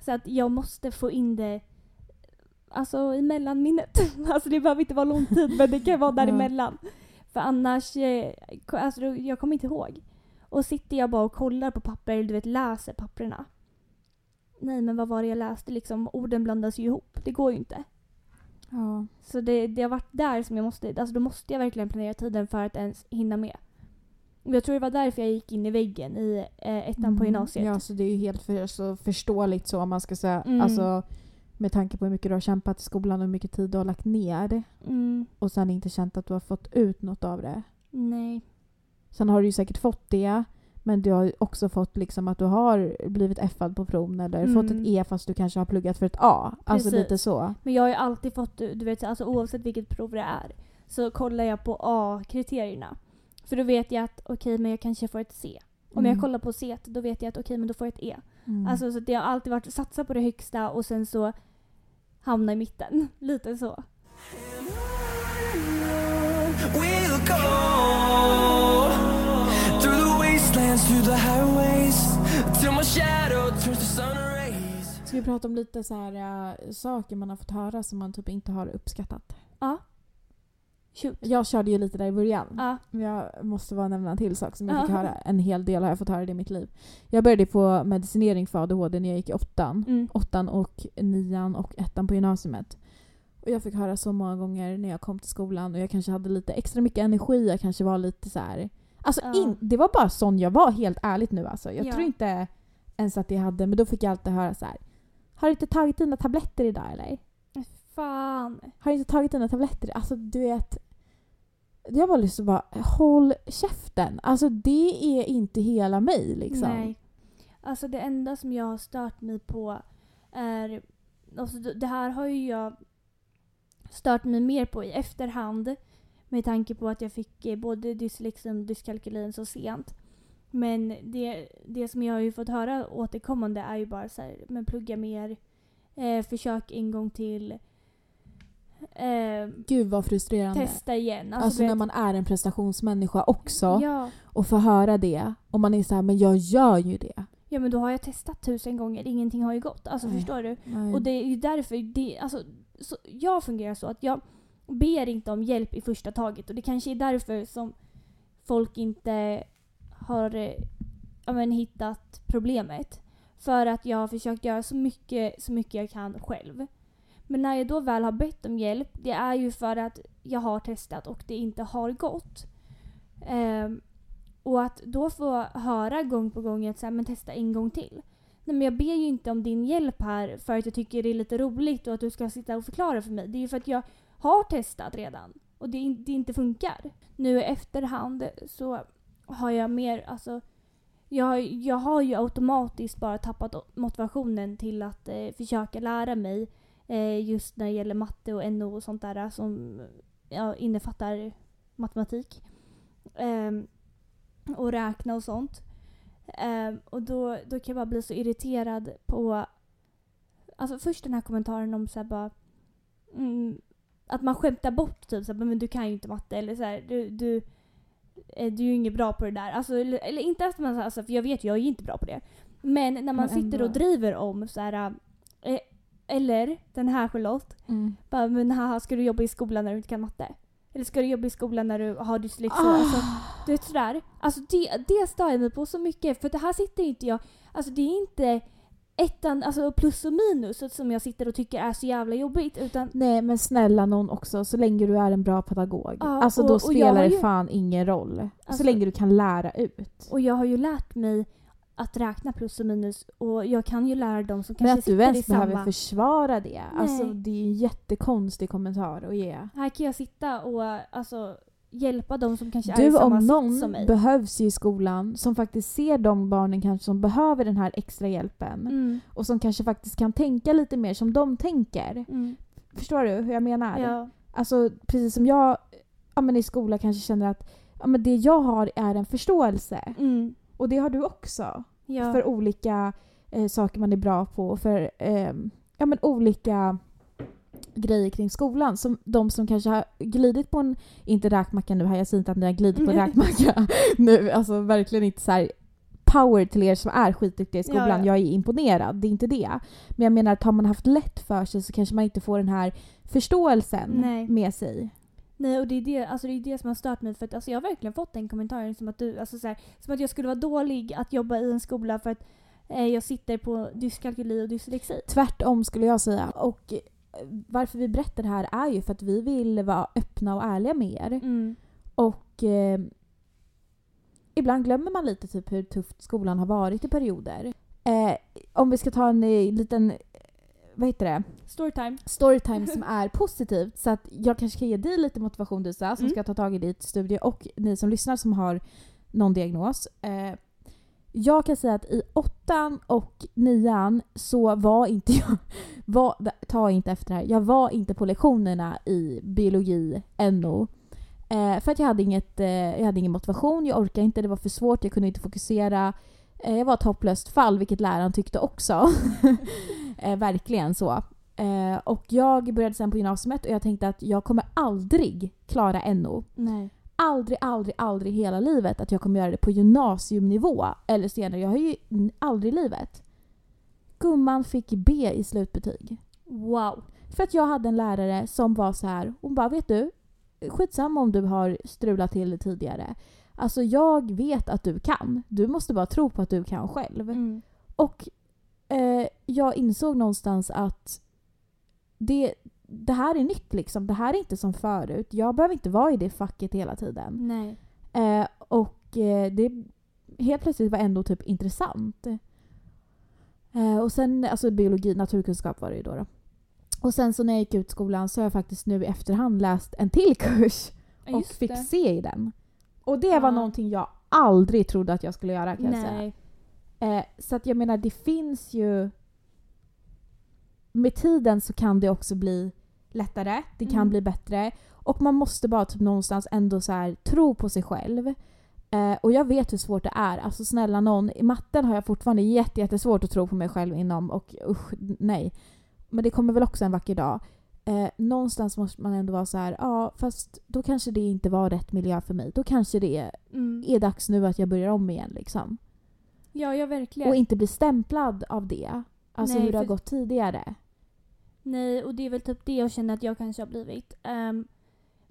Så att jag måste få in det alltså i mellanminnet. alltså det behöver inte vara lång tid men det kan vara Ja. däremellan. För annars, eh, alltså jag kommer inte ihåg. Och sitter jag bara och kollar på papper, eller du vet läser papperna. Nej men vad var det jag läste liksom? Orden blandas ju ihop. Det går ju inte. Ja. Så det, det har varit där som jag måste, alltså då måste jag verkligen planera tiden för att ens hinna med. Jag tror det var därför jag gick in i väggen i eh, ettan på Mm. gymnasiet. Ja, så det är ju helt för, så förståeligt så om man ska säga. Mm. Alltså, med tanke på hur mycket du har kämpat i skolan och hur mycket tid du har lagt ner Mm, och sen inte känt att du har fått ut något av det. nej. Sen har du ju säkert fått det, men du har också fått liksom att du har blivit effad på proven eller Mm. fått ett E fast du kanske har pluggat för ett A. Alltså Precis. lite så. Men jag har ju alltid fått, du vet alltså oavsett vilket prov det är så kollar jag på A-kriterierna. För då vet jag att okej men jag kanske får ett C. Om Mm. jag kollar på C då vet jag att okej men då får jag ett E. Mm. Alltså så det har alltid varit satsa på det högsta och sen så hamna i mitten. Lite så. Ska vi prata om lite så här äh, saker man har fått höra som man typ inte har uppskattat? Ja. Shoot. Jag körde ju lite där i början. Ja. Men Jag måste bara nämna en till sak som jag fick Ja. höra. En hel del har jag fått höra det i mitt liv. Jag började på medicinering för ADHD när jag gick i åttan. Mm. Åttan och nian och ettan på gymnasiet. Och jag fick höra så många gånger när jag kom till skolan och jag kanske hade lite extra mycket energi. Jag kanske var lite så här. Alltså Ja. in, det var bara sån jag var helt ärligt nu alltså. Jag Ja. tror inte ens att jag hade, men då fick jag alltid höra så här. Har du inte tagit dina tabletter idag eller? Fan. Har du inte tagit dina tabletter? Alltså du vet. Jag bara liksom bara, håll käften. Alltså det är inte hela mig liksom. Nej. Alltså det enda som jag har stört mig på är... Alltså det det här har ju jag stört mig mer på i efterhand med tanke på att jag fick eh, både dyslexi och dyskalkylin så sent. Men det, det som jag har ju fått höra återkommande är ju bara så här, men plugga mer, eh, försök en gång till, eh, Gud vad frustrerande. testa igen. Alltså, du när man är en prestationsmänniska också Ja. och får höra det och man är så här, men jag gör ju det. ja, men då har jag testat tusen gånger, ingenting har ju gått. Alltså Nej. förstår du? Nej. Och det är ju därför, det, alltså, så, jag fungerar så att jag ber inte om hjälp i första taget och det kanske är därför som folk inte har eh, ja, men, hittat problemet. För att jag har försökt göra så mycket, så mycket jag kan själv. Men när jag då väl har bett om hjälp, det är ju för att jag har testat och det inte har gått. Um, och att då få höra gång på gång att så här, men testa en gång till. Nej men jag ber ju inte om din hjälp här för att jag tycker det är lite roligt och att du ska sitta och förklara för mig. Det är ju för att jag har testat redan och det, det inte funkar. Nu i efterhand så har jag mer, alltså jag, jag har ju automatiskt bara tappat motivationen till att eh, försöka lära mig eh, just när det gäller matte och NO och sånt där som ja, innefattar matematik. Eh, och räkna och sånt. Ehm, och då, då kan jag bara bli så irriterad på... Alltså först den här kommentaren om så här bara... Mm, att man skämtar bort typ så här, men du kan ju inte matte eller så här, du, du, eh, du är ju inget bra på det där. Alltså, eller, eller inte att man, alltså, för jag vet ju, jag är ju inte bra på det. Men när man Men sitter och driver om så här... Eh, eller den här Charlotte, Mm. bara, men haha, ska du jobba i skolan när du inte kan matte? Eller ska du jobba i skolan när du har dyslexi? Ah. Alltså, du vet sådär. Alltså det, det stör jag mig på så mycket för det här sitter inte jag... Alltså det är inte ettan, alltså plus och minus som jag sitter och tycker är så jävla jobbigt utan Nej men snälla någon också, så länge du är en bra pedagog. Ja, alltså och- då spelar det ju- fan ingen roll. Alltså- så länge du kan lära ut. och jag har ju lärt mig att räkna plus och minus och jag kan ju lära dem som Men kanske att du sitter ens i samma... behöver försvara det. Alltså Nej. det är en jättekonstig kommentar att ge. Här kan jag sitta och alltså hjälpa dem som kanske är Du samma om någon som mig. behövs ju i skolan som faktiskt ser de barnen kanske som behöver den här extra hjälpen. Mm, Och som kanske faktiskt kan tänka lite mer som de tänker. mm, Förstår du hur jag menar? ja. Alltså precis som jag ja, men i skolan kanske känner att ja, men det jag har är en förståelse. Mm, Och det har du också. ja. För olika eh, saker man är bra på. För eh, ja, men olika grejer kring skolan. Som de som kanske har glidit på en, inte räkmacka nu här, jag säger inte att ni har glidit på en räkmacka nu. Alltså verkligen inte så här power till er som är skitduktiga i skolan. Ja, ja. Jag är imponerad, det är inte det. Men jag menar att har man haft lätt för sig så kanske man inte får den här förståelsen Nej. med sig. Nej och det är det, alltså det är det som har stört mig för att alltså jag har verkligen fått den kommentaren som att du, alltså så här, som att jag skulle vara dålig att jobba i en skola för att eh, jag sitter på dyskalkyli och dyslexi. Tvärtom skulle jag säga. Och varför vi berättar det här är ju för att vi vill vara öppna och ärliga med er. Mm. Och eh, ibland glömmer man lite typ hur tufft skolan har varit i perioder. Eh, om vi ska ta en eh, liten, eh, vad heter det, Storytime. storytime som är positivt så att jag kanske kan ge dig lite motivation Disa som Mm. ska ta tag i ditt studie och ni som lyssnar som har någon diagnos. Eh, jag kan säga att i åttan och nian så var inte jag, var, ta inte efter det här, jag var inte på lektionerna i biologi, NO. Eh, för att jag hade, inget, eh, jag hade ingen motivation, jag orkade inte, det var för svårt, jag kunde inte fokusera. Eh, jag var ett hopplöst fall, vilket läraren tyckte också. eh, verkligen så. Eh, och jag började sen på gymnasiet och jag tänkte att jag kommer aldrig klara NO. Nej. Aldrig, aldrig, aldrig hela livet att jag kommer göra det på gymnasiumnivå eller senare. Jag har ju aldrig i livet. Gumman fick B i slutbetyg. Wow. För att jag hade en lärare som var så här. hon bara vet du, skitsamma om du har strulat till det tidigare. Alltså jag vet att du kan. Du måste bara tro på att du kan själv. Mm. Och eh, jag insåg någonstans att det, det här är nytt liksom. Det här är inte som förut. Jag behöver inte vara i det facket hela tiden. Nej. Eh, och eh, det helt plötsligt var ändå typ intressant. Eh, och sen, alltså biologi, naturkunskap var det ju då, då. Och sen så när jag gick ut skolan så har jag faktiskt nu i efterhand läst en till kurs och just fick det. se i den. Och det var Ja. någonting jag aldrig trodde att jag skulle göra kan jag säga. Nej. Eh, så att jag menar, det finns ju... Med tiden så kan det också bli lättare, det kan Mm. bli bättre. Och man måste bara typ någonstans ändå så här, tro på sig själv. Eh, och jag vet hur svårt det är. Alltså snälla någon, i matten har jag fortfarande jätte, jättesvårt att tro på mig själv inom och usch, nej. Men det kommer väl också en vacker dag. Eh, någonstans måste man ändå vara så här, ja fast då kanske det inte var rätt miljö för mig. Då kanske det Mm. är dags nu att jag börjar om igen liksom. Ja, ja verkligen. Och inte bli stämplad av det. Alltså Nej, hur det har för- gått tidigare. Nej, och det är väl typ det jag känner att jag kanske har blivit. Um,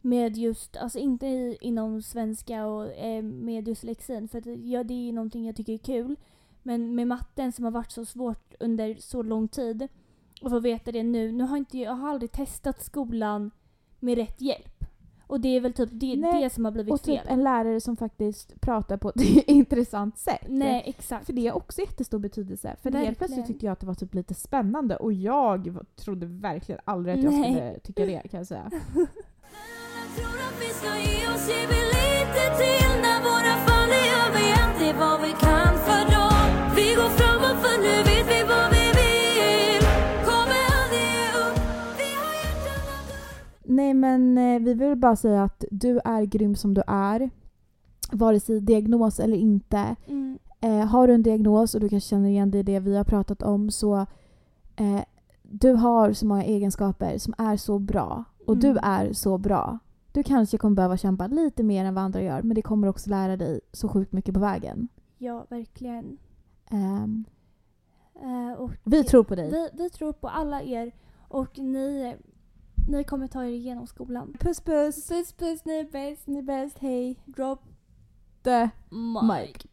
med just, alltså inte i, inom svenska och eh, med dyslexin. För att ja, det är någonting jag tycker är kul. Men med matten som har varit så svårt under så lång tid. Och få veta det nu. Nu har inte, jag har aldrig testat skolan med rätt hjälp. Och det är väl typ det, Nej, det som har blivit Och typ fel. en lärare som faktiskt pratar på ett intressant sätt. Nej, exakt. För det har också jättestor betydelse. För Verkligen. helt plötsligt tyckte jag att det var typ lite spännande och jag trodde verkligen aldrig att jag Nej. skulle tycka det kan jag säga. Vi ska ge Nej men eh, vi vill bara säga att du är grym som du är. Vare sig diagnos eller inte. Mm. Eh, har du en diagnos och du kanske känner igen dig i det vi har pratat om så eh, du har så många egenskaper som är så bra. Och Mm. du är så bra. Du kanske kommer behöva kämpa lite mer än vad andra gör men det kommer också lära dig så sjukt mycket på vägen. Ja, verkligen. Eh, och vi tror på dig. vi, vi tror på alla er och ni, ni kommer ta er igenom skolan. Puss puss! Puss puss, ni är bäst. Ni är bäst, hej! Drop The mic. mic.